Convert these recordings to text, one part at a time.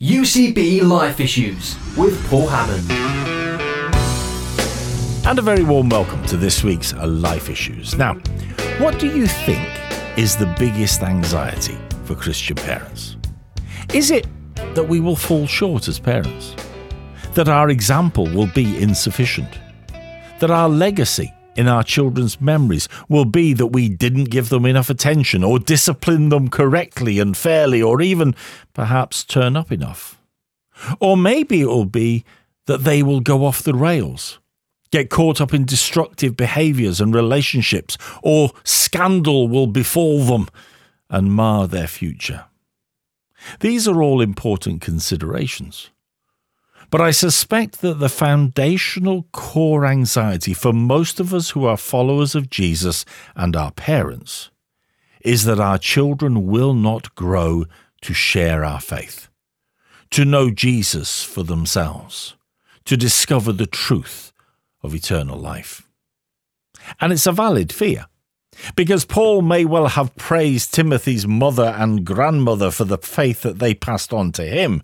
UCB Life Issues with Paul Hammond. And a very warm welcome to this week's Life Issues. Now, what do you think is the biggest anxiety for Christian parents? Is it that we will fall short as parents? That our example will be insufficient? That our legacy in our children's memories will be that we didn't give them enough attention or discipline them correctly and fairly or even perhaps turn up enough. Or maybe it will be that they will go off the rails, get caught up in destructive behaviours and relationships, or scandal will befall them and mar their future. These are all important considerations. But I suspect that the foundational core anxiety for most of us who are followers of Jesus and our parents is that our children will not grow to share our faith, to know Jesus for themselves, to discover the truth of eternal life. And it's a valid fear. Because Paul may well have praised Timothy's mother and grandmother for the faith that they passed on to him,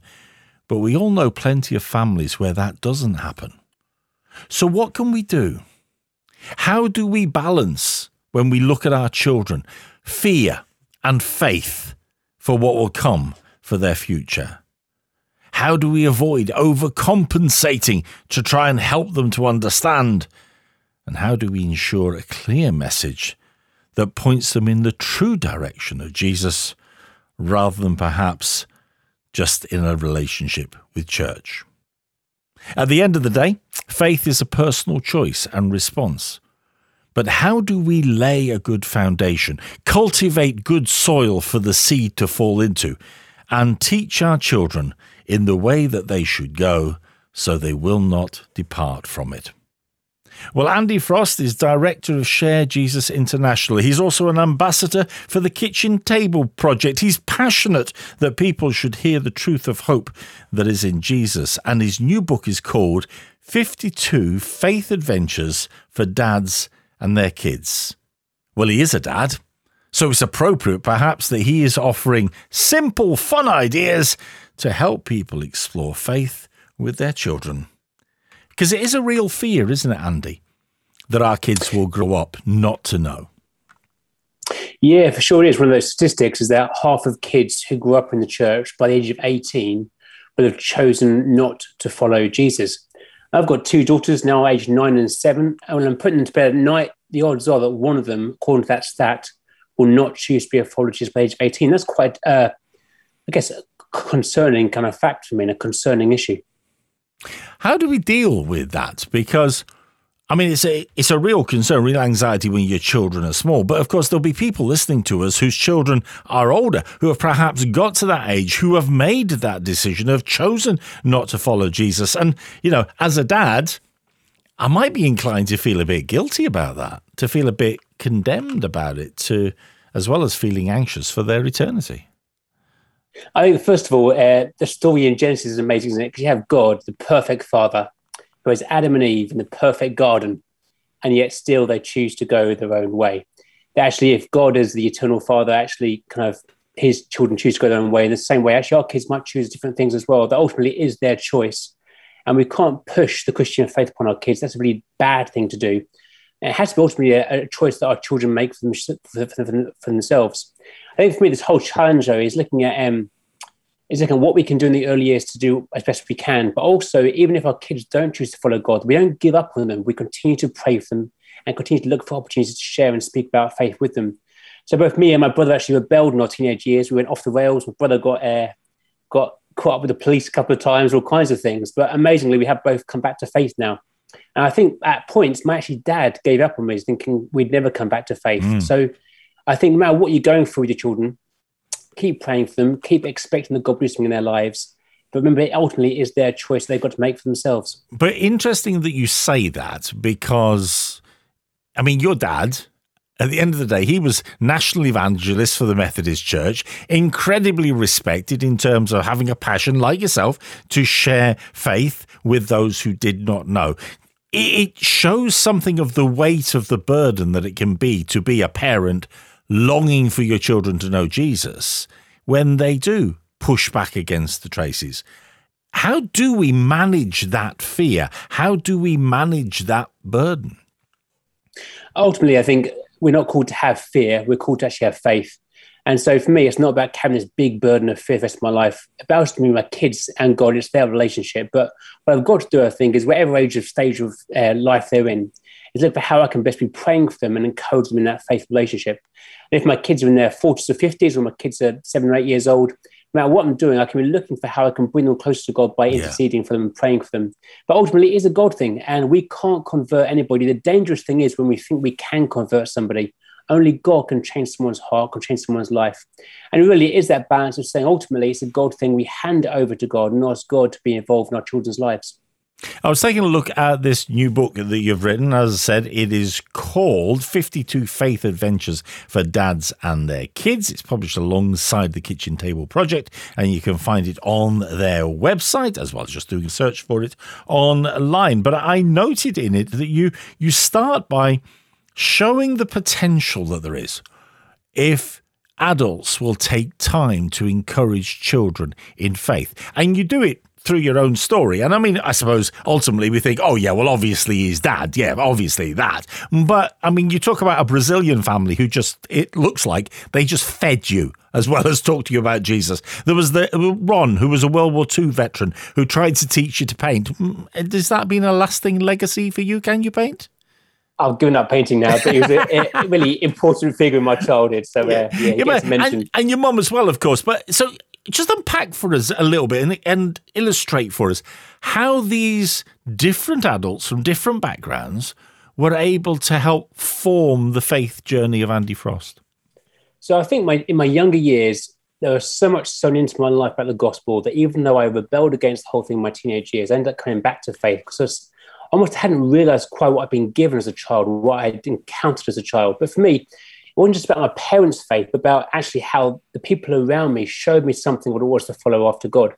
but we all know plenty of families where that doesn't happen. So, what can we do? How do we balance when we look at our children fear and faith for what will come for their future? How do we avoid overcompensating to try and help them to understand? And how do we ensure a clear message that points them in the true direction of Jesus rather than perhaps just in a relationship with church. At the end of the day, faith is a personal choice and response. But how do we lay a good foundation, cultivate good soil for the seed to fall into, and teach our children in the way that they should go so they will not depart from it? Well, Andy Frost is director of Share Jesus International. He's also an ambassador for the Kitchen Table Project. He's passionate that people should hear the truth of hope that is in Jesus. And his new book is called 52 Faith Adventures for Dads and Their Kids. Well, he is a dad. So it's appropriate, perhaps, that he is offering simple, fun ideas to help people explore faith with their children. Because it is a real fear, isn't it, Andy, that our kids will grow up not to know. Yeah, for sure it is. One of those statistics is that half of kids who grew up in the church by the age of 18 will have chosen not to follow Jesus. I've got two daughters now, aged nine and seven. And when I'm putting them to bed at night, the odds are that one of them, according to that stat, will not choose to be a follower of Jesus by age of 18. That's quite, uh, I guess, a concerning kind of fact for me and a concerning issue. How do we deal with that? Because I mean, it's a it's a real concern, real anxiety when your children are small. But of course, there'll be people listening to us whose children are older, who have perhaps got to that age, who have made that decision, have chosen not to follow Jesus. And you know, as a dad, I might be inclined to feel a bit guilty about that, to feel a bit condemned about it, to as well as feeling anxious for their eternity. I think, first of all, uh, the story in Genesis is amazing, isn't it? Because you have God, the perfect father, who has Adam and Eve in the perfect garden, and yet still they choose to go their own way. That actually, if God is the eternal father, actually kind of his children choose to go their own way in the same way, actually, our kids might choose different things as well. That ultimately is their choice. And we can't push the Christian faith upon our kids. That's a really bad thing to do. It has to be ultimately a, a choice that our children make for, them, for, for, for themselves. I think for me, this whole challenge though is looking at um, is looking at what we can do in the early years to do as best we can. But also, even if our kids don't choose to follow God, we don't give up on them. We continue to pray for them and continue to look for opportunities to share and speak about faith with them. So both me and my brother actually rebelled in our teenage years. We went off the rails. My brother got uh, got caught up with the police a couple of times, all kinds of things. But amazingly, we have both come back to faith now. And I think at points, my actually dad gave up on me, thinking we'd never come back to faith. Mm. So I think no matter what you're going through with your children, keep praying for them, keep expecting the God do something in their lives. But remember, it ultimately is their choice they've got to make for themselves. But interesting that you say that because, I mean, your dad, at the end of the day, he was national evangelist for the Methodist Church, incredibly respected in terms of having a passion, like yourself, to share faith with those who did not know. It shows something of the weight of the burden that it can be to be a parent longing for your children to know Jesus when they do push back against the Traceys. How do we manage that fear? How do we manage that burden? Ultimately, I think we're not called to have fear, we're called to actually have faith. And so for me, it's not about carrying this big burden of fear the rest of my life. About me, my kids and God, it's their relationship. But what I've got to do, I think, is whatever age of stage of uh, life they're in, is look for how I can best be praying for them and encourage them in that faith relationship. And if my kids are in their 40s or 50s, or my kids are seven or eight years old, matter what I'm doing, I can be looking for how I can bring them closer to God by interceding yeah. for them and praying for them. But ultimately, it is a God thing, and we can't convert anybody. The dangerous thing is when we think we can convert somebody only God can change someone's heart, can change someone's life. And really, it is that balance of saying ultimately it's a God thing. We hand it over to God and ask God to be involved in our children's lives. I was taking a look at this new book that you've written. As I said, it is called 52 Faith Adventures for Dads and Their Kids. It's published alongside the Kitchen Table Project, and you can find it on their website as well as just doing a search for it online. But I noted in it that you you start by showing the potential that there is if adults will take time to encourage children in faith. And you do it through your own story. And I mean, I suppose ultimately we think, oh, yeah, well, obviously he's dad. Yeah, obviously that. But I mean, you talk about a Brazilian family who just, it looks like they just fed you as well as talk to you about Jesus. There was the Ron, who was a World War II veteran, who tried to teach you to paint. Has that been a lasting legacy for you? Can you paint? I've given up painting now, but he was a, a really important figure in my childhood. So uh, yeah, yeah, yeah but, and, and, your mum as well, of course. But so just unpack for us a little bit and, and illustrate for us how these different adults from different backgrounds were able to help form the faith journey of Andy Frost. So I think my in my younger years, there was so much sown into my life about the gospel that even though I rebelled against the whole thing in my teenage years, I ended up coming back to faith because I almost hadn't realized quite what I'd been given as a child, what I'd encountered as a child. But for me, it wasn't just about my parents' faith, but about actually how the people around me showed me something what it was to follow after God.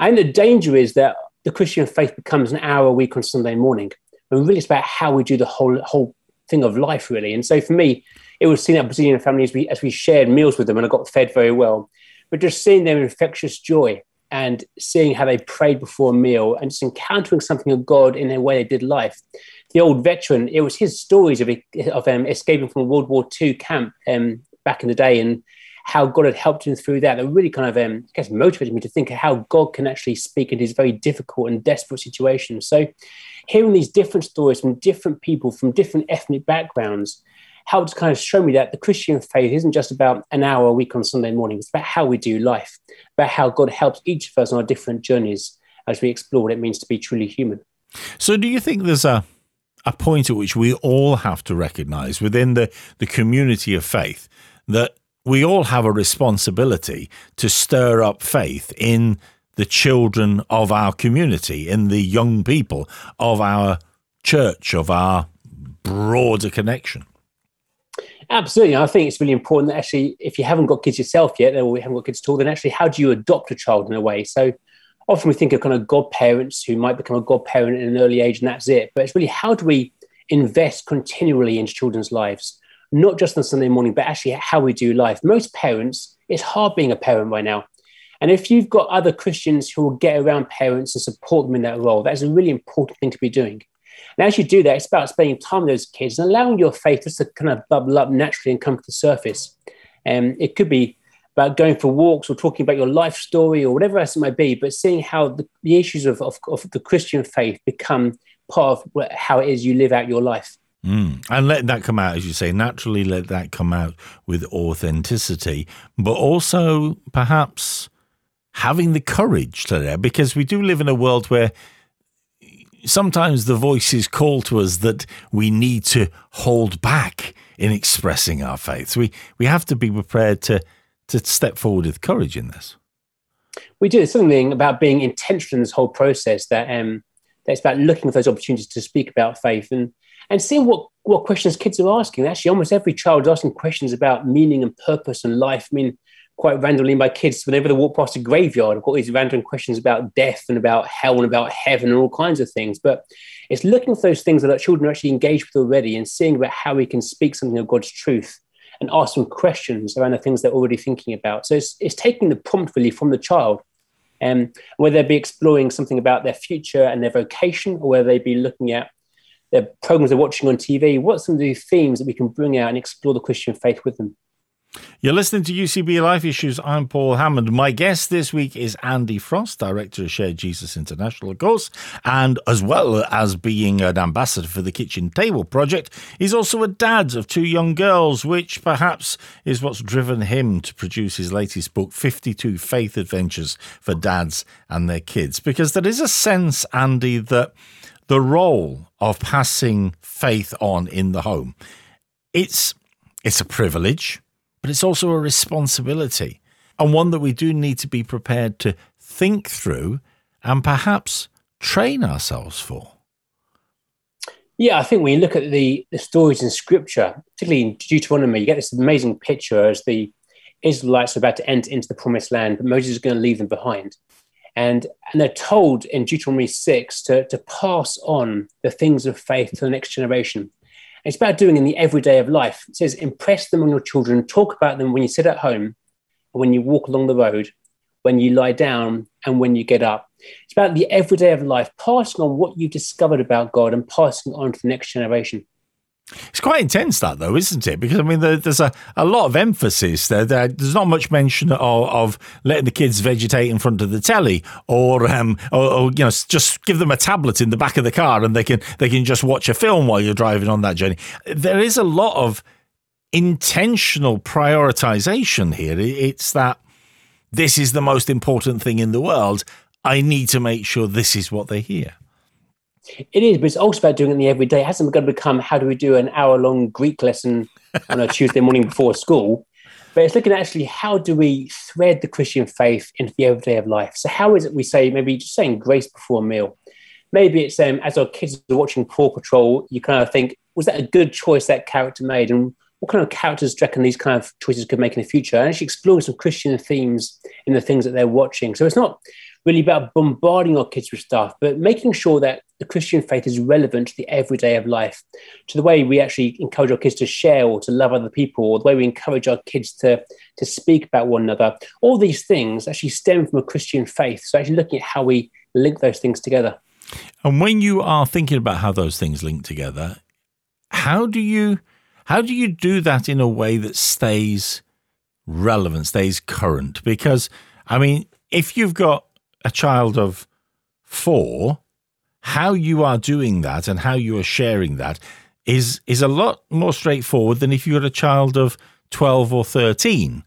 And the danger is that the Christian faith becomes an hour a week on Sunday morning. And really, it's about how we do the whole whole thing of life, really. And so for me, it was seeing that Brazilian family as we as we shared meals with them, and I got fed very well. But just seeing their infectious joy and seeing how they prayed before a meal and just encountering something of God in the way they did life. The old veteran, it was his stories of, of um, escaping from a World War II camp um, back in the day and how God had helped him through that. That really kind of, um, I guess, motivated me to think of how God can actually speak in these very difficult and desperate situations. So, hearing these different stories from different people from different ethnic backgrounds helped to kind of show me that the Christian faith isn't just about an hour a week on Sunday morning. It's about how we do life, about how God helps each of us on our different journeys as we explore what it means to be truly human. So, do you think there's a a point at which we all have to recognize within the, the community of faith that we all have a responsibility to stir up faith in the children of our community, in the young people of our church, of our broader connection? Absolutely. I think it's really important that actually, if you haven't got kids yourself yet, or we haven't got kids at all, then actually, how do you adopt a child in a way? So often we think of kind of godparents who might become a godparent in an early age and that's it. But it's really how do we invest continually into children's lives, not just on Sunday morning, but actually how we do life. Most parents, it's hard being a parent right now. And if you've got other Christians who will get around parents and support them in that role, that's a really important thing to be doing. And as you do that, it's about spending time with those kids and allowing your faith just to kind of bubble up naturally and come to the surface. And um, it could be about going for walks or talking about your life story or whatever else it might be, but seeing how the, the issues of, of, of, the Christian faith become part of how it is you live out your life. Mm. And let that come out, as you say, naturally let that come out with authenticity, but also perhaps having the courage to there, because we do live in a world where sometimes the voices call to us that we need to hold back in expressing our faith. We we have to be prepared to to step forward with courage in this. We do something about being intentional in this whole process. That um, that's about looking for those opportunities to speak about faith and and seeing what what questions kids are asking. Actually, almost every child is asking questions about meaning and purpose and life. I mean, quite randomly, my kids, whenever they walk past a graveyard, I've got these random questions about death and about hell and about heaven and all kinds of things. But it's looking for those things that our children are actually engaged with already and seeing about how we can speak something of God's truth and ask them questions around the things they're already thinking about. So it's, it's taking the prompt really from the child, um, whether they be exploring something about their future and their vocation, or whether they be looking at the programs they're watching on TV. what some of the themes that we can bring out and explore the Christian faith with them? You're listening to UCB Life Issues. I'm Paul Hammond. My guest this week is Andy Frost, Director of Share Jesus International, of course, and as well as being an ambassador for the Kitchen Table Project, he's also a dad of two young girls, which perhaps is what's driven him to produce his latest book, 52 Faith Adventures for Dads and Their Kids. Because there is a sense, Andy, that the role of passing faith on in the home, it's it's a privilege but it's also a responsibility and one that we do need to be prepared to think through and perhaps train ourselves for. Yeah, I think when you look at the, the stories in scripture, particularly in Deuteronomy, you get this amazing picture as the Israelites are about to enter into the promised land, but Moses is going to leave them behind. And, and they're told in Deuteronomy 6 to, to pass on the things of faith to the next generation. It's about doing in the everyday of life. It says, impress them on your children, talk about them when you sit at home, when you walk along the road, when you lie down, and when you get up. It's about the everyday of life, passing on what you've discovered about God and passing on to the next generation. It's quite intense, that though, isn't it? Because I mean, there, there's a, a lot of emphasis there. there. There's not much mention of, of, letting the kids vegetate in front of the telly, or, um, or, or, you know, just give them a tablet in the back of the car and they can they can just watch a film while you're driving on that journey. There is a lot of intentional prioritization here. It's that this is the most important thing in the world. I need to make sure this is what they hear. It is, but it's also about doing it in the everyday. It hasn't got to become how do we do an hour long Greek lesson on a Tuesday morning before school. But it's looking at actually how do we thread the Christian faith into the everyday of life. So how is it we say maybe just saying grace before a meal? Maybe it's um, as our kids are watching Paw Patrol, you kind of think, was that a good choice that character made? And what kind of characters do you reckon these kind of choices could make in the future? And actually exploring some Christian themes in the things that they're watching. So it's not really about bombarding our kids with stuff, but making sure that the Christian faith is relevant to the everyday of life, to the way we actually encourage our kids to share or to love other people, or the way we encourage our kids to, to speak about one another. All these things actually stem from a Christian faith. So, actually looking at how we link those things together. And when you are thinking about how those things link together, how do you how do you do that in a way that stays relevant, stays current? Because I mean, if you've got a child of four, how you are doing that and how you are sharing that is is a lot more straightforward than if you're a child of 12 or 13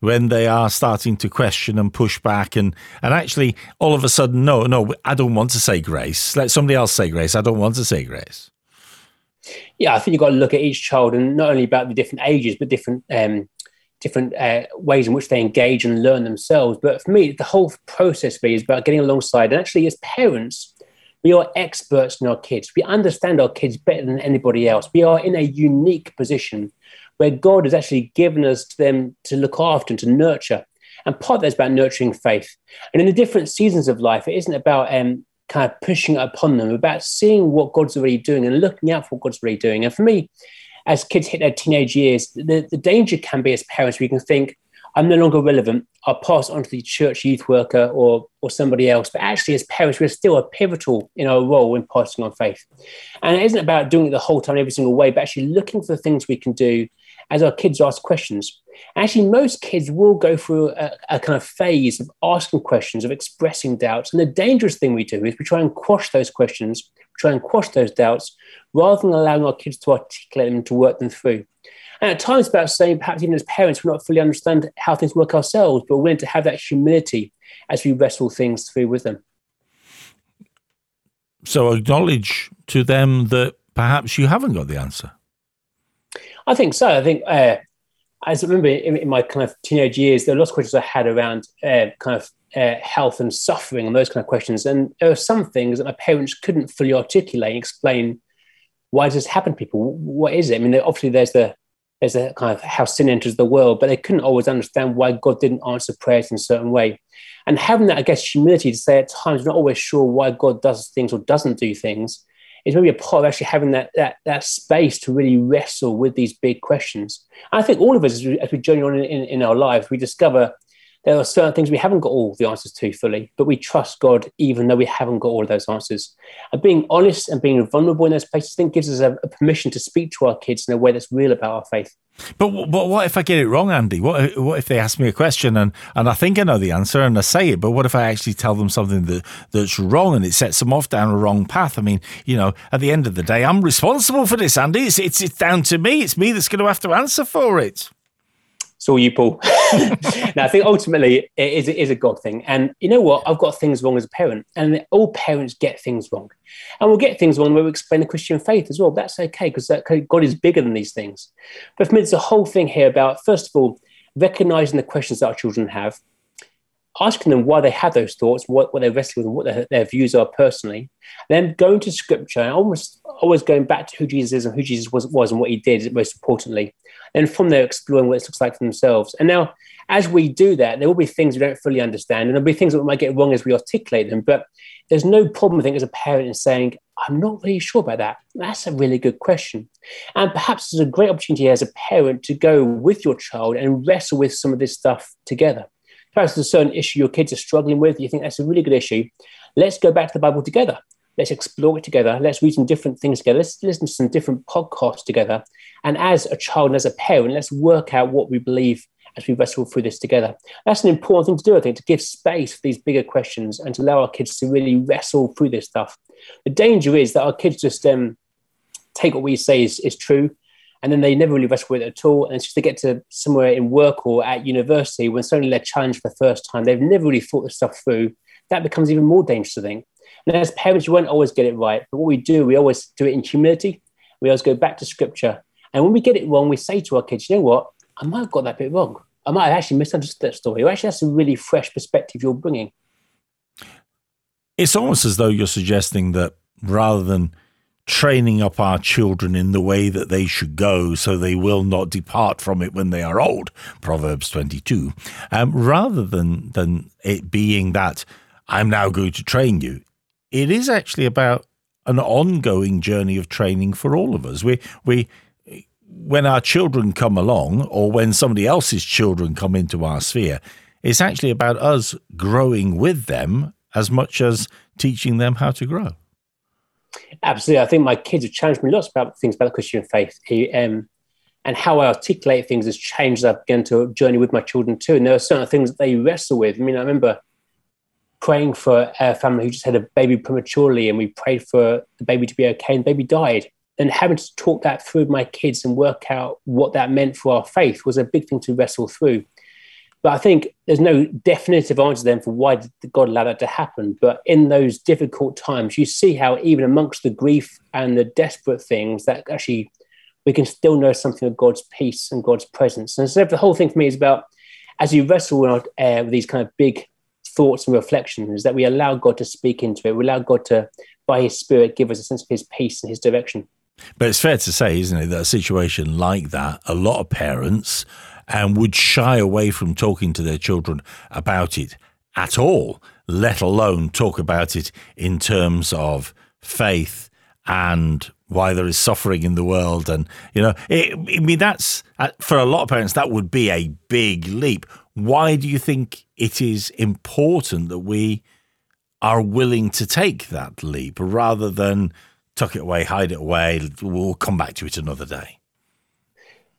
when they are starting to question and push back and and actually all of a sudden no no I don't want to say grace let somebody else say grace I don't want to say grace yeah I think you've got to look at each child and not only about the different ages but different um, different uh, ways in which they engage and learn themselves. But for me, the whole process me is about getting alongside. And actually, as parents, we are experts in our kids. We understand our kids better than anybody else. We are in a unique position where God has actually given us to them to look after and to nurture. And part of that is about nurturing faith. And in the different seasons of life, it isn't about um, kind of pushing it upon them, about seeing what God's already doing and looking out for what God's already doing. And for me, as kids hit their teenage years, the, the danger can be as parents, we can think, I'm no longer relevant. I'll pass on to the church youth worker or, or somebody else. But actually, as parents, we're still a pivotal in our role in passing on faith. And it isn't about doing it the whole time, every single way, but actually looking for the things we can do as our kids ask questions. Actually, most kids will go through a, a, kind of phase of asking questions, of expressing doubts. And the dangerous thing we do is we try and quash those questions, try and quash those doubts, rather than allowing our kids to articulate them to work them through. And at times, about saying, perhaps even as parents, we not fully understand how things work ourselves, but we're willing to have that humility as we wrestle things through with them. So acknowledge to them that perhaps you haven't got the answer. I think so. I think, uh, as I remember in, in, my kind of teenage years, there were lots of questions I had around uh, kind of uh, health and suffering and those kind of questions. And there were some things that my parents couldn't fully articulate and explain why does this happen to people? What is it? I mean, obviously there's the there's a kind of how sin enters the world, but they couldn't always understand why God didn't answer prayers in a certain way. And having that, I guess, humility to say at times, you're not always sure why God does things or doesn't do things, is maybe a part of actually having that that that space to really wrestle with these big questions. And I think all of us, as we, as we journey on in, in our lives, we discover there are certain things we haven't got all the answers to fully, but we trust God even though we haven't got all of those answers. And being honest and being vulnerable in those places, I think gives us a, a permission to speak to our kids in a way that's real about our faith. But but what if I get it wrong, Andy? What what if they ask me a question and, and I think I know the answer and I say it, but what if I actually tell them something that, that's wrong and it sets them off down a wrong path? I mean, you know, at the end of the day, I'm responsible for this, Andy. It's it's, it's down to me. It's me that's going to have to answer for it. So you, Paul. now, I think ultimately it is, it is a God thing. And you know what? I've got things wrong as a parent, and all parents get things wrong. And we'll get things wrong when we explain the Christian faith as well. That's okay because God is bigger than these things. But for me, there's a whole thing here about, first of all, recognizing the questions that our children have, asking them why they have those thoughts, what, what they're wrestling with, and what their, their views are personally, then going to scripture and almost always going back to who Jesus is and who Jesus was, was and what he did, most importantly and from there exploring what it looks like for themselves. And now, as we do that, there will be things we don't fully understand, and there'll be things that we might get wrong as we articulate them. But there's no problem, I think, as a parent in saying, I'm not really sure about that. That's a really good question. And perhaps there's a great opportunity as a parent to go with your child and wrestle with some of this stuff together. Perhaps there's a certain issue your kids are struggling with, you think that's a really good issue. Let's go back to the Bible together. Let's explore it together. Let's read some different things together. Let's listen to some different podcasts together. And as a child and as a parent, let's work out what we believe as we wrestle through this together. That's an important thing to do, I think, to give space for these bigger questions and to allow our kids to really wrestle through this stuff. The danger is that our kids just um, take what we say is, is true and then they never really wrestle with it at all. And it's just they get to somewhere in work or at university when suddenly they're challenged for the first time. They've never really thought this stuff through. That becomes even more dangerous, I think. And as parents, we won't always get it right. But what we do, we always do it in humility. We always go back to scripture. And when we get it wrong, we say to our kids, you know what? I might have got that bit wrong. I might have actually misunderstood that story. Or actually, that's a really fresh perspective you're bringing. It's almost as though you're suggesting that rather than training up our children in the way that they should go so they will not depart from it when they are old proverbs 22 um, rather than than it being that i'm now going to train you it is actually about an ongoing journey of training for all of us. We we when our children come along or when somebody else's children come into our sphere, it's actually about us growing with them as much as teaching them how to grow. Absolutely. I think my kids have challenged me lots about things about the Christian faith. Um, and how I articulate things has changed as I've begun to journey with my children too. And there are certain things that they wrestle with. I mean, I remember praying for a family who just had a baby prematurely, and we prayed for the baby to be okay, and the baby died. And having to talk that through with my kids and work out what that meant for our faith was a big thing to wrestle through. But I think there's no definitive answer then for why God allow that to happen. But in those difficult times, you see how even amongst the grief and the desperate things, that actually we can still know something of God's peace and God's presence. And so the whole thing for me is about as you wrestle with, uh, with these kind of big thoughts and reflections that we allow God to speak into it. We allow God to, by His Spirit, give us a sense of His peace and His direction. But it's fair to say, isn't it, that a situation like that, a lot of parents and would shy away from talking to their children about it at all, let alone talk about it in terms of faith and why there is suffering in the world. And, you know, it, I mean, that's uh, for a lot of parents, that would be a big leap. Why do you think it is important that we are willing to take that leap rather than tuck it away, hide it away? We'll come back to it another day.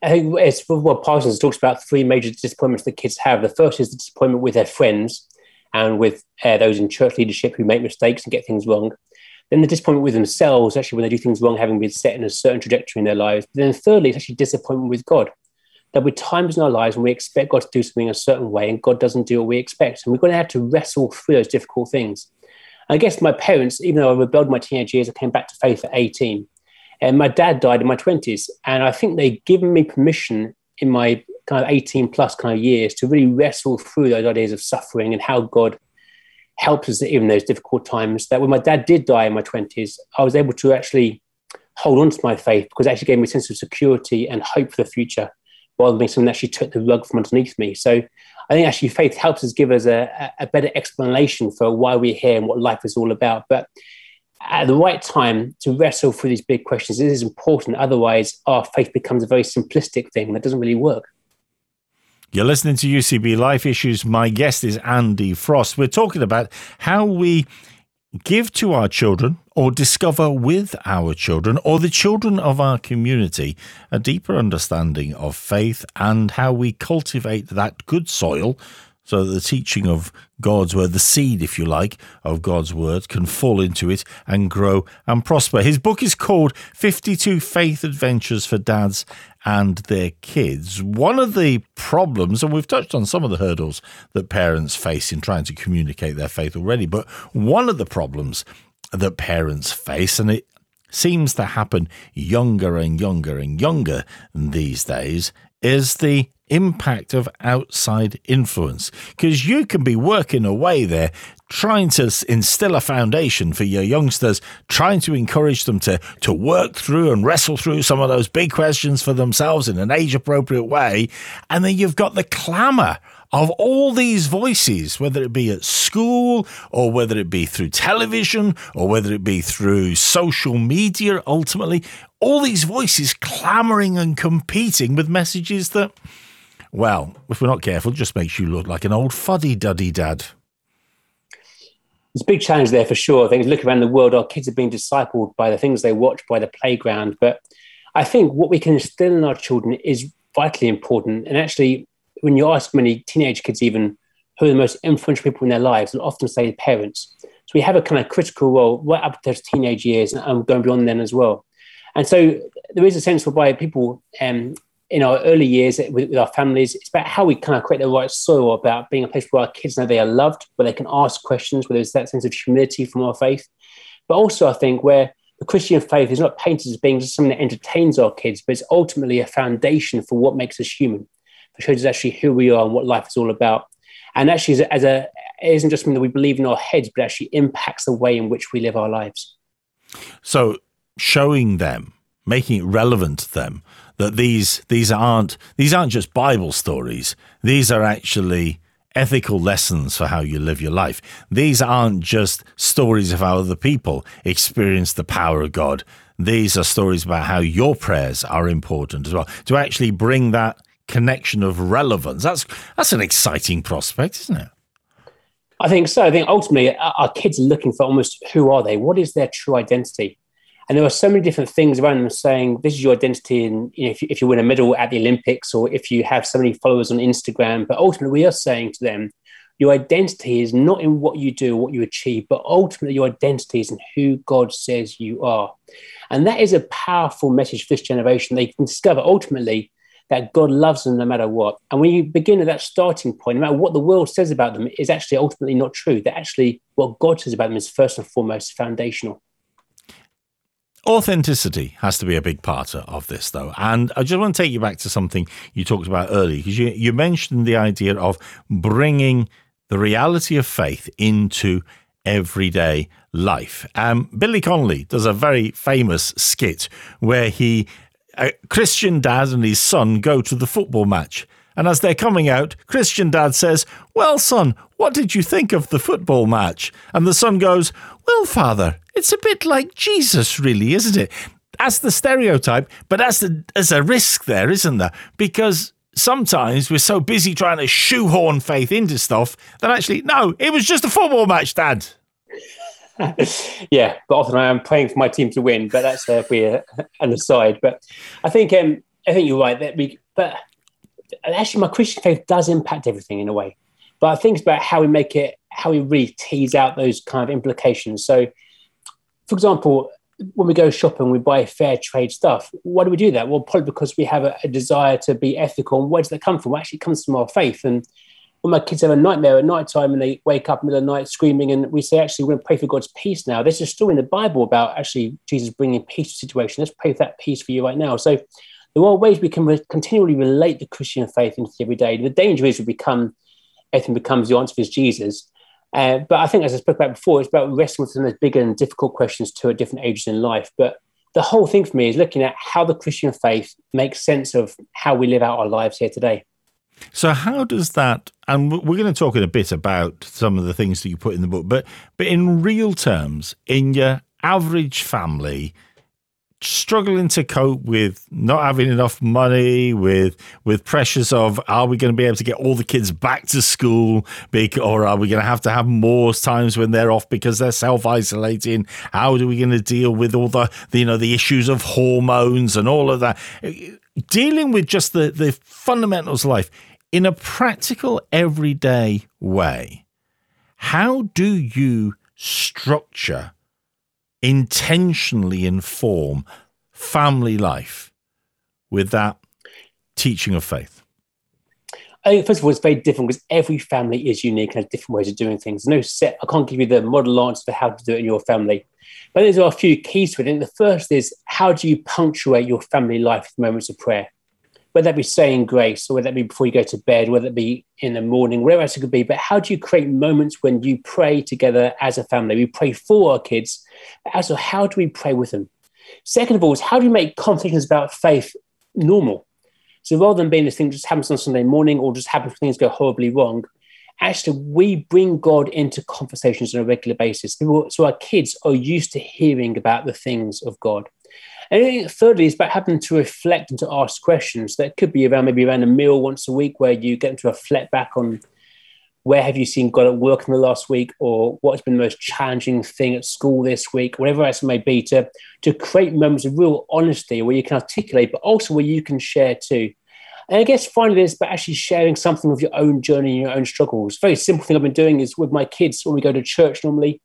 I think it's what Parsons talks about three major disappointments that kids have. The first is the disappointment with their friends and with uh, those in church leadership who make mistakes and get things wrong. Then the disappointment with themselves, actually, when they do things wrong, having been set in a certain trajectory in their lives. But then thirdly, it's actually disappointment with God there'll be times in our lives when we expect God to do something a certain way and God doesn't do what we expect. And we're going to have to wrestle through those difficult things. I guess my parents, even though I rebelled my teenage years, I came back to faith at 18. And my dad died in my 20s. And I think they'd given me permission in my kind of 18 plus kind of years to really wrestle through those ideas of suffering and how God helps us even those difficult times. That when my dad did die in my 20s, I was able to actually hold on to my faith because it actually gave me a sense of security and hope for the future rather than being something that actually took the rug from underneath me. So I think actually faith helps us give us a, a better explanation for why we're here and what life is all about. But at the right time to wrestle through these big questions. This is important. Otherwise, our faith becomes a very simplistic thing that doesn't really work. You're listening to UCB Life Issues. My guest is Andy Frost. We're talking about how we give to our children or discover with our children or the children of our community a deeper understanding of faith and how we cultivate that good soil so the teaching of God's word, the seed, if you like, of God's word can fall into it and grow and prosper. His book is called 52 Faith Adventures for Dads and Their Kids. One of the problems, and we've touched on some of the hurdles that parents face in trying to communicate their faith already, but one of the problems that parents face, and it seems to happen younger and younger and younger these days, is the impact of outside influence. Because you can be working away there, trying to instill a foundation for your youngsters, trying to encourage them to, to work through and wrestle through some of those big questions for themselves in an age appropriate way. And then you've got the clamour of all these voices, whether it be at school or whether it be through television or whether it be through social media, ultimately, all these voices clamoring and competing with messages that well, if we're not careful, just makes you look like an old fuddy duddy dad. There's a big challenge there for sure. I think look around the world, our kids are being discipled by the things they watch by the playground. But I think what we can instill in our children is vitally important. And actually, when you ask many teenage kids, even who are the most influential people in their lives, they'll often say parents. So we have a kind of critical role right up to teenage years and going beyond then as well. And so there is a sense whereby people um, in our early years with, with, our families, it's about how we kind of create the right soil about being a place where our kids know they are loved, where they can ask questions, where there's that sense of humility from our faith. But also, I think where the Christian faith is not painted as being just something that entertains our kids, but it's ultimately a foundation for what makes us human, shows us actually who we are and what life is all about. And actually, as a, it isn't just something that we believe in our heads, but actually impacts the way in which we live our lives. So, showing them, making it relevant to them, that these these aren't these aren't just Bible stories. These are actually ethical lessons for how you live your life. These aren't just stories of how other people experience the power of God. These are stories about how your prayers are important as well. To actually bring that connection of relevance. That's that's an exciting prospect, isn't it? I think so. I think ultimately our kids are looking for almost who are they? What is their true identity? And there are so many different things around them saying this is your identity, and you know, if, you, if you win a medal at the Olympics or if you have so many followers on Instagram. But ultimately, we are saying to them, your identity is not in what you do, what you achieve, but ultimately your identity is in who God says you are. And that is a powerful message for this generation. They can discover ultimately that God loves them no matter what. And when you begin at that starting point, no matter what the world says about them, is actually ultimately not true. That actually what God says about them is first and foremost foundational. Authenticity has to be a big part of this, though. And I just want to take you back to something you talked about earlier, because you, you mentioned the idea of bringing the reality of faith into everyday life. Um, Billy Connolly does a very famous skit where he, a Christian dad and his son go to the football match. And as they're coming out, Christian dad says, Well, son, what did you think of the football match? And the son goes, Well, father, it's a bit like Jesus, really, isn't it? That's the stereotype, but that's the, there's a risk there, isn't there? Because sometimes we're so busy trying to shoehorn faith into stuff that actually, no, it was just a football match, Dad. yeah, but often I am praying for my team to win, but that's uh, we uh, an aside. But I think um, I think you're right that we, but actually, my Christian faith does impact everything in a way. But I think it's about how we make it, how we really tease out those kind of implications. So, for example, when we go shopping, we buy fair trade stuff. Why do we do that? Well, probably because we have a, a desire to be ethical. And where does that come from? Well, actually, comes from our faith. And when my kids have a nightmare at night time and they wake up in the middle of the night screaming, and we say, actually, we're going to pray for God's peace now. There's a story in the Bible about actually Jesus bringing peace to the situation. Let's pray for that peace for you right now. So there are ways we can re- continually relate the Christian faith into every day. The danger is we become, everything becomes the answer is Jesus. Uh, but I think, as I spoke about before, it's about wrestling with some of those bigger and difficult questions too at different ages in life. But the whole thing for me is looking at how the Christian faith makes sense of how we live out our lives here today. So, how does that? And we're going to talk in a bit about some of the things that you put in the book, but but in real terms, in your average family struggling to cope with not having enough money with with pressures of are we going to be able to get all the kids back to school or are we going to have to have more times when they're off because they're self-isolating how are we going to deal with all the, the you know the issues of hormones and all of that dealing with just the the fundamentals of life in a practical everyday way how do you structure intentionally inform family life with that teaching of faith? I think first of all, it's very different because every family is unique and has different ways of doing things. No set. I can't give you the model answer for how to do it in your family, but there are a few keys to it. And the first is how do you punctuate your family life with moments of prayer? Whether that be saying grace or whether that be before you go to bed, whether it be in the morning, whatever else it could be. But how do you create moments when you pray together as a family? We pray for our kids, but also how do we pray with them? Second of all, is how do you make conversations about faith normal? So rather than being this thing that just happens on Sunday morning or just happens when things go horribly wrong, actually we bring God into conversations on a regular basis. So our kids are used to hearing about the things of God. And thirdly, it's about having to reflect and to ask questions. That could be around maybe around a meal once a week where you get them to reflect back on where have you seen God at work in the last week, or what's been the most challenging thing at school this week, whatever else it may be, to, to create moments of real honesty where you can articulate, but also where you can share too. And I guess finally, it's about actually sharing something of your own journey and your own struggles. Very simple thing I've been doing is with my kids when we go to church normally.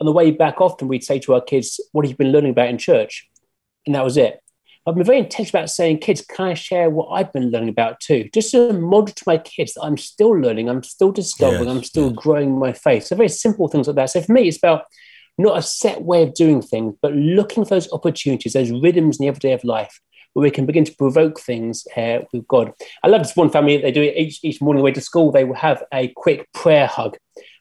On the way back, often we'd say to our kids, What have you been learning about in church? And that was it. I've been very intentional about saying, kids, can I share what I've been learning about too? Just to model to my kids that I'm still learning, I'm still discovering, yes, I'm still yes. growing my faith. So very simple things like that. So for me, it's about not a set way of doing things, but looking for those opportunities, those rhythms in the everyday of life where we can begin to provoke things uh, with God. I love this one family, they do it each, each morning way to school, they will have a quick prayer hug.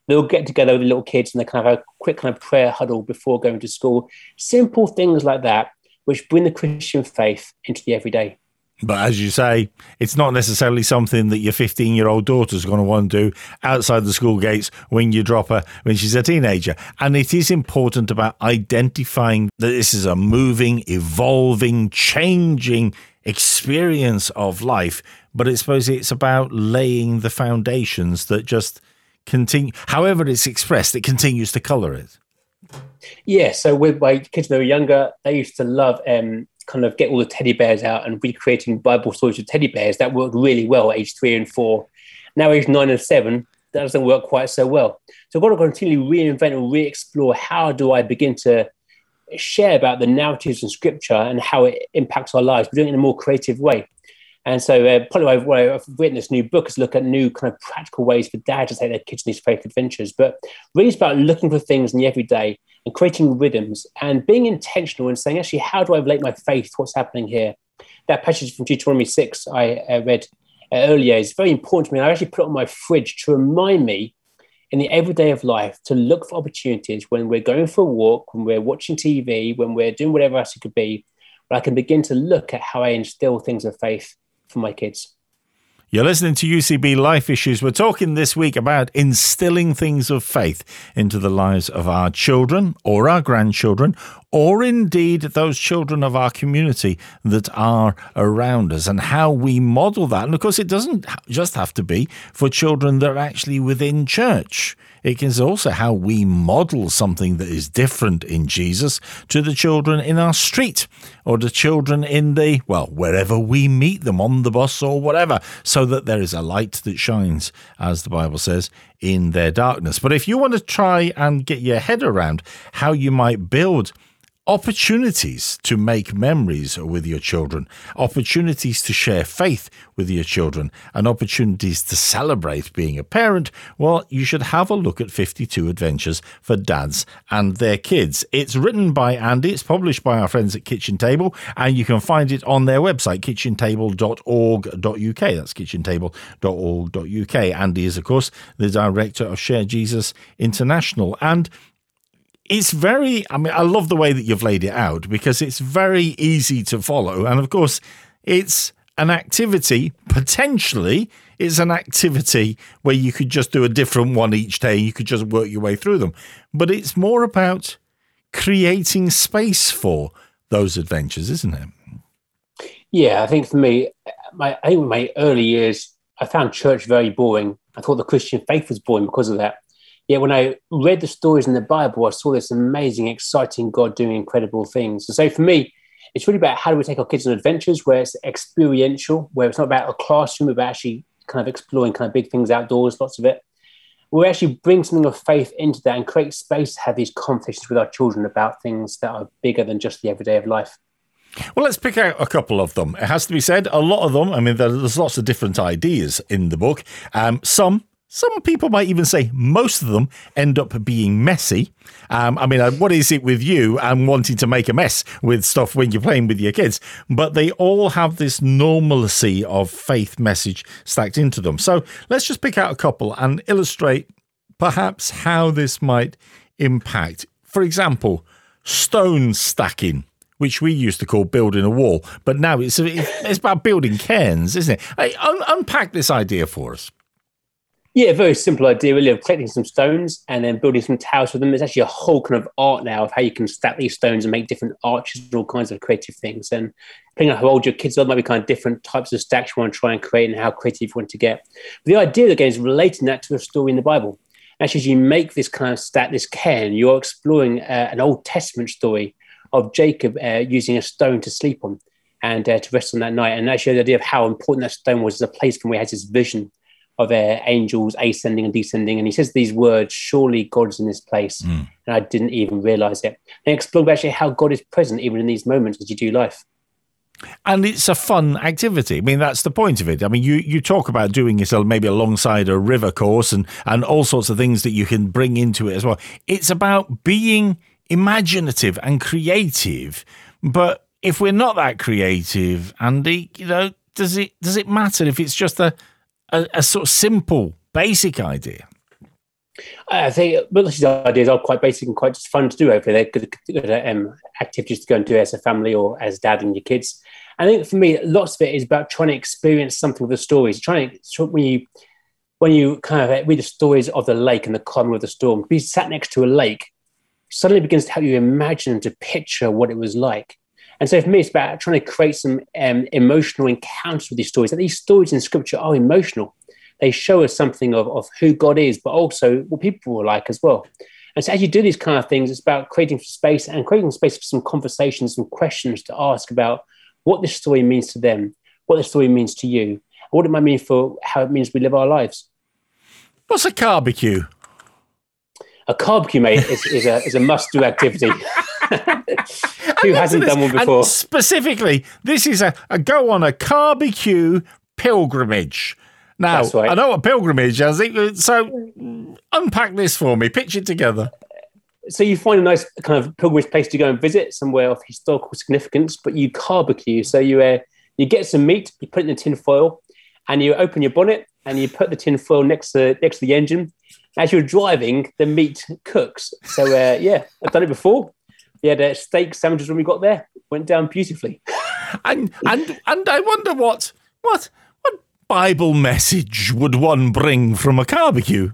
They'll get together with the little kids and they kind of have a quick kind of prayer huddle before going to school. Simple things like that which bring the Christian faith into the everyday. But as you say, it's not necessarily something that your 15 year old daughter's going to want to do outside the school gates when you drop her when she's a teenager. And it is important about identifying that this is a moving, evolving, changing experience of life. But I suppose it's about laying the foundations that just continue, however it's expressed, it continues to colour it. Yeah, so with my kids when they were younger, they used to love um, kind of get all the teddy bears out and recreating Bible stories with teddy bears. That worked really well at age three and four. Now, age nine and seven, that doesn't work quite so well. So I've got to continually reinvent and re-explore how do I begin to share about the narratives in scripture and how it impacts our lives, but doing it in a more creative way. And so, uh, probably why I've written this new book is look at new kind of practical ways for dad to take their kids on these faith adventures. But really, it's about looking for things in the everyday and creating rhythms and being intentional and saying, actually, how do I relate my faith to what's happening here? That passage from Deuteronomy 6 I uh, read uh, earlier is very important to me. I actually put it on my fridge to remind me in the everyday of life to look for opportunities when we're going for a walk, when we're watching TV, when we're doing whatever else it could be, where I can begin to look at how I instill things of faith for my kids. You're listening to UCB Life Issues. We're talking this week about instilling things of faith into the lives of our children or our grandchildren, or indeed those children of our community that are around us, and how we model that. And of course, it doesn't just have to be for children that are actually within church. It is also how we model something that is different in Jesus to the children in our street or the children in the, well, wherever we meet them on the bus or whatever, so that there is a light that shines, as the Bible says, in their darkness. But if you want to try and get your head around how you might build opportunities to make memories with your children, opportunities to share faith with your children, and opportunities to celebrate being a parent, well, you should have a look at 52 Adventures for Dads and Their Kids. It's written by Andy, it's published by our friends at Kitchen Table, and you can find it on their website, kitchentable.org.uk. That's kitchentable.org.uk. Andy is, of course, the director of Share Jesus International. And it's very, I mean, I love the way that you've laid it out because it's very easy to follow. And of course, it's an activity, potentially, it's an activity where you could just do a different one each day. You could just work your way through them. But it's more about creating space for those adventures, isn't it? Yeah, I think for me, my I think my early years, I found church very boring. I thought the Christian faith was boring because of that. Yet when I read the stories in the Bible, I saw this amazing, exciting God doing incredible things. And so for me, it's really about how do we take our kids on adventures where it's experiential, where it's not about a classroom, but actually kind of exploring kind of big things outdoors, lots of it. We actually bring something of faith into that and create space to have these conversations with our children about things that are bigger than just the everyday of life. Well, let's pick out a couple of them. It has to be said, a lot of them, I mean, there's lots of different ideas in the book. Um, some some people might even say most of them end up being messy. Um, I mean, uh, what is it with you and wanting to make a mess with stuff when you're playing with your kids? But they all have this normalcy of faith message stacked into them. So let's just pick out a couple and illustrate perhaps how this might impact. For example, stone stacking which we used to call building a wall, but now it's it's about building cairns, isn't it? Hey, un- unpack this idea for us. Yeah, very simple idea really of collecting some stones and then building some towers with them. There's actually a whole kind of art now of how you can stack these stones and make different arches and all kinds of creative things. And depending on how old your kids are, might be kind of different types of stacks you want to try and create and how creative you want to get. But the idea again is relating that to a story in the Bible. Actually, as you make this kind of stack, this cairn, you're exploring uh, an Old Testament story of Jacob uh, using a stone to sleep on and uh, to rest on that night. And actually, the idea of how important that stone was as a place from where he has his vision of uh, angels ascending and descending. And he says these words, surely God's in this place. Mm. And I didn't even realize it. And explore actually how God is present even in these moments as you do life. And it's a fun activity. I mean, that's the point of it. I mean, you, you talk about doing it maybe alongside a river course and, and all sorts of things that you can bring into it as well. It's about being imaginative and creative. But if we're not that creative, Andy, you know, does it does it matter if it's just a a, a sort of simple, basic idea? I think but these ideas are quite basic and quite just fun to do over there. Good, good um, activities to go and do as a family or as dad and your kids. I think for me, lots of it is about trying to experience something with the stories. Trying to when you when you kind of read the stories of the lake and the calm of the storm, be sat next to a lake, suddenly begins to help you imagine to picture what it was like. And so for me, it's about trying to create some um, emotional encounters with these stories. That these stories in scripture are emotional. They show us something of, of who God is, but also what people were like as well. And so as you do these kind of things, it's about creating space and creating space for some conversations, some questions to ask about what this story means to them, what this story means to you, and what it might mean for how it means we live our lives. What's a barbecue? A barbecue, mate, is, is a, is a must-do activity. Who hasn't done one before? And specifically, this is a, a go on a barbecue pilgrimage. Now, right. I know what pilgrimage is, so unpack this for me, pitch it together. So you find a nice kind of pilgrimage place to go and visit, somewhere of historical significance, but you barbecue. So you uh, you get some meat, you put it in a tin foil, and you open your bonnet and you put the tin foil next to next to the engine. As you're driving, the meat cooks. So uh, yeah, I've done it before we had steak sandwiches when we got there. Went down beautifully. and and and I wonder what what what Bible message would one bring from a barbecue?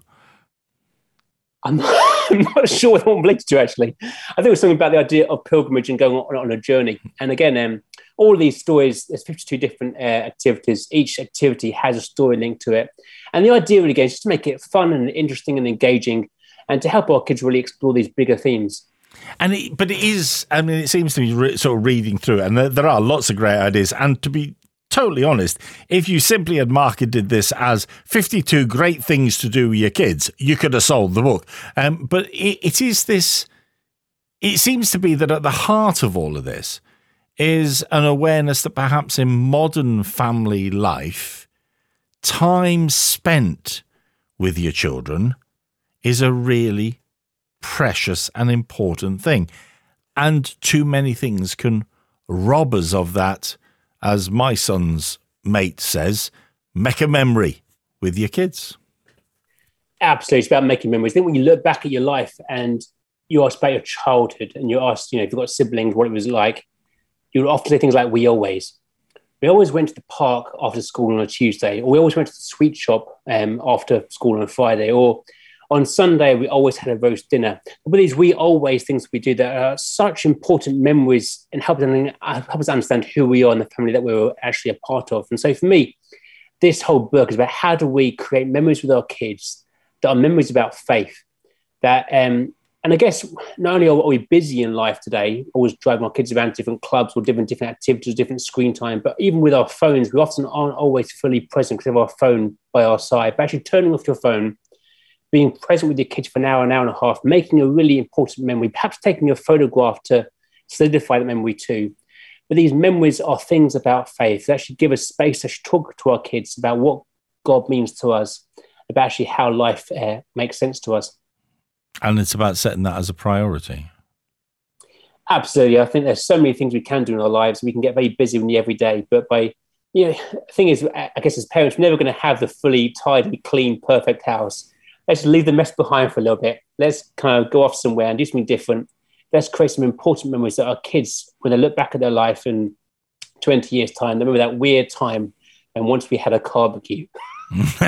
I'm not, I'm not sure what one relates to actually. I think it was something about the idea of pilgrimage and going on, on a journey. And again, um, all of these stories, there's 52 different uh, activities. Each activity has a story linked to it. And the idea, really, again, is just to make it fun and interesting and engaging and to help our kids really explore these bigger themes. And it, but it is. I mean, it seems to be re- sort of reading through, and there, there are lots of great ideas. And to be totally honest, if you simply had marketed this as 52 great things to do with your kids, you could have sold the book. Um, but it, it is this, it seems to be that at the heart of all of this is an awareness that perhaps in modern family life, time spent with your children is a really precious and important thing. And too many things can rob us of that, as my son's mate says, make a memory with your kids. Absolutely. It's about making memories. I think when you look back at your life and you ask about your childhood and you ask, you know, if you've got siblings, what it was like, you would often say things like, we always. We always went to the park after school on a Tuesday, or we always went to the sweet shop um, after school on a Friday, or On Sunday, we always had a roast dinner. But these we always things we do that are such important memories and help, them, help us understand who we are and the family that we're actually a part of. And so for me, this whole book is about how do we create memories with our kids that are memories about faith that um, and I guess not only are we busy in life today, always driving our kids around different clubs or different different activities, different screen time, but even with our phones, we often aren't always fully present because have our phone by our side. But actually turning off your phone, being present with your kids for an hour, an hour and a half, making a really important memory, perhaps taking a photograph to solidify the memory too. But these memories are things about faith that should give us space to talk to our kids about what God means to us, about actually how life uh, makes sense to us. And it's about setting that as a priority. Absolutely. I think there's so many things we can do in our lives. We can get very busy in the everyday, but by you know, the thing is, I guess as parents, we're never going to have the fully tidy, clean, perfect house. Let's leave the mess behind for a little bit. Let's kind of go off somewhere and do something different. Let's create some important memories that our kids, when they look back at their life in 20 years' time, they remember that weird time and once we had a barbecue.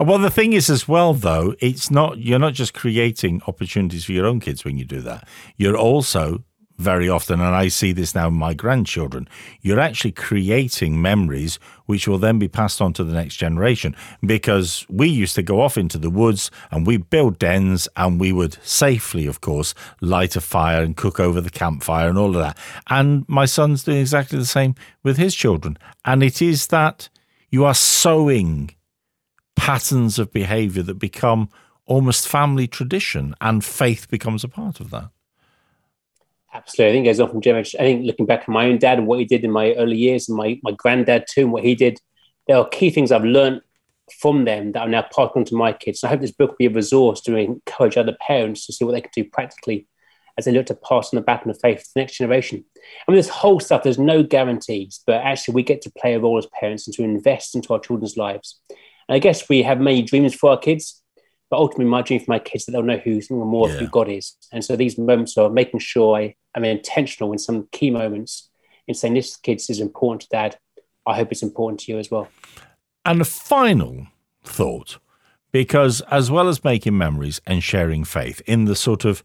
well, the thing is, as well, though, it's not you're not just creating opportunities for your own kids when you do that. You're also very often, and I see this now in my grandchildren, you're actually creating memories which will then be passed on to the next generation. Because we used to go off into the woods and we build dens and we would safely, of course, light a fire and cook over the campfire and all of that. And my son's doing exactly the same with his children. And it is that you are sowing patterns of behavior that become almost family tradition, and faith becomes a part of that. Absolutely. I think there's from generation. I think looking back at my own dad and what he did in my early years, and my, my granddad too, and what he did, there are key things I've learned from them that are now passed on to my kids. So I hope this book will be a resource to encourage other parents to see what they can do practically as they look to pass on the baton of faith to the next generation. I mean, this whole stuff, there's no guarantees, but actually we get to play a role as parents and to invest into our children's lives. And I guess we have many dreams for our kids, but ultimately my dream for my kids that they'll know who more yeah. who God is. And so these moments are making sure I am intentional in some key moments in saying this kids is important to dad. I hope it's important to you as well. And a final thought, because as well as making memories and sharing faith in the sort of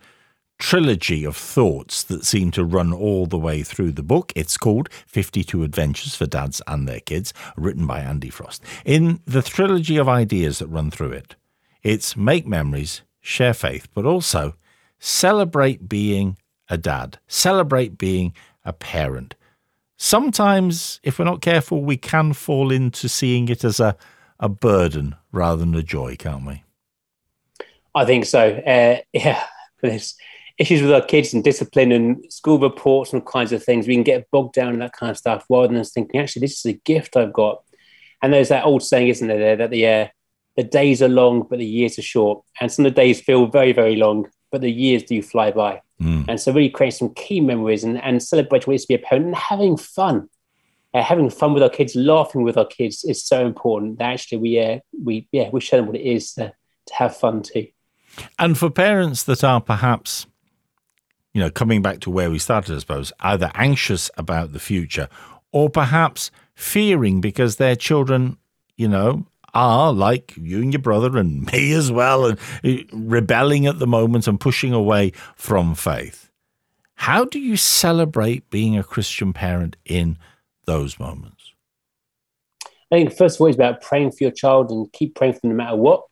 trilogy of thoughts that seem to run all the way through the book. It's called 52 Adventures for Dads and Their Kids, written by Andy Frost. In the trilogy of ideas that run through it, it's make memories, share faith, but also celebrate being a dad, celebrate being a parent. Sometimes, if we're not careful, we can fall into seeing it as a, a burden rather than a joy, can't we? I think so. Uh, yeah, there's issues with our kids and discipline and school reports and all kinds of things. We can get bogged down in that kind of stuff rather than thinking, actually, this is a gift I've got. And there's that old saying, isn't there, that the uh, the days are long, but the years are short. And some of the days feel very, very long, but the years do fly by. Mm. And so, really create some key memories and, and celebrate what it is to be a parent and having fun. Uh, having fun with our kids, laughing with our kids is so important. That actually, we uh, we yeah we show them what it is to, to have fun too. And for parents that are perhaps you know, coming back to where we started, I suppose, either anxious about the future or perhaps fearing because their children, you know, are like you and your brother and me as well, and uh, rebelling at the moment and pushing away from faith. How do you celebrate being a Christian parent in those moments? I think first of all, it's about praying for your child and keep praying for them no matter what.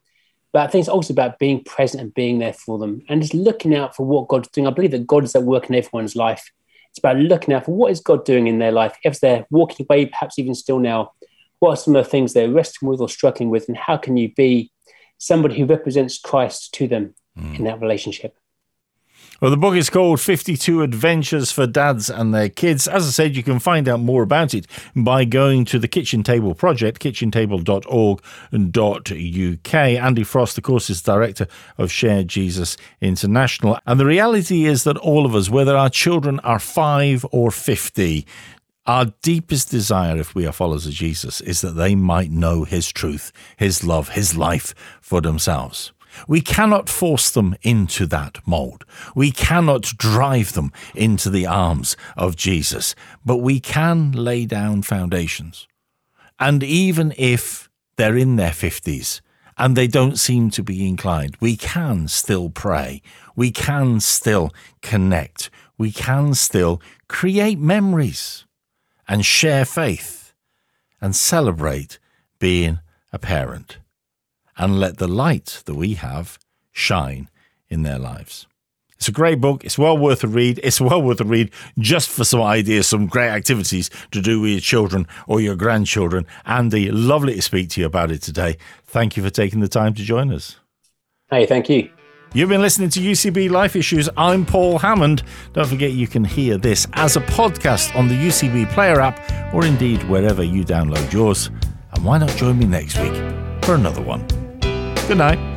But I think it's also about being present and being there for them and just looking out for what God's doing. I believe that God is at work in everyone's life. It's about looking out for what is God doing in their life. If they're walking away, perhaps even still now, what are some of the things they're wrestling with or struggling with? And how can you be somebody who represents Christ to them mm. in that relationship? Well, the book is called 52 Adventures for Dads and Their Kids. As I said, you can find out more about it by going to the Kitchen Table Project, kitchentable.org.uk. Andy Frost, of course, is director of Share Jesus International. And the reality is that all of us, whether our children are five or 50, our deepest desire, if we are followers of Jesus, is that they might know His truth, His love, His life for themselves. We cannot force them into that mold. We cannot drive them into the arms of Jesus, but we can lay down foundations. And even if they're in their 50s and they don't seem to be inclined, we can still pray. We can still connect. We can still create memories and share faith and celebrate being a parent and let the light that we have shine in their lives. It's a great book. It's well worth a read. It's well worth a read just for some ideas, some great activities to do with your children or your grandchildren. Andy, lovely to speak to you about it today. Thank you for taking the time to join us. Hey, thank you. You've been listening to UCB Life Issues. I'm Paul Hammond. Don't forget you can hear this as a podcast on the UCB Player app or indeed wherever you download yours. And why not join me next week for another one? Good night.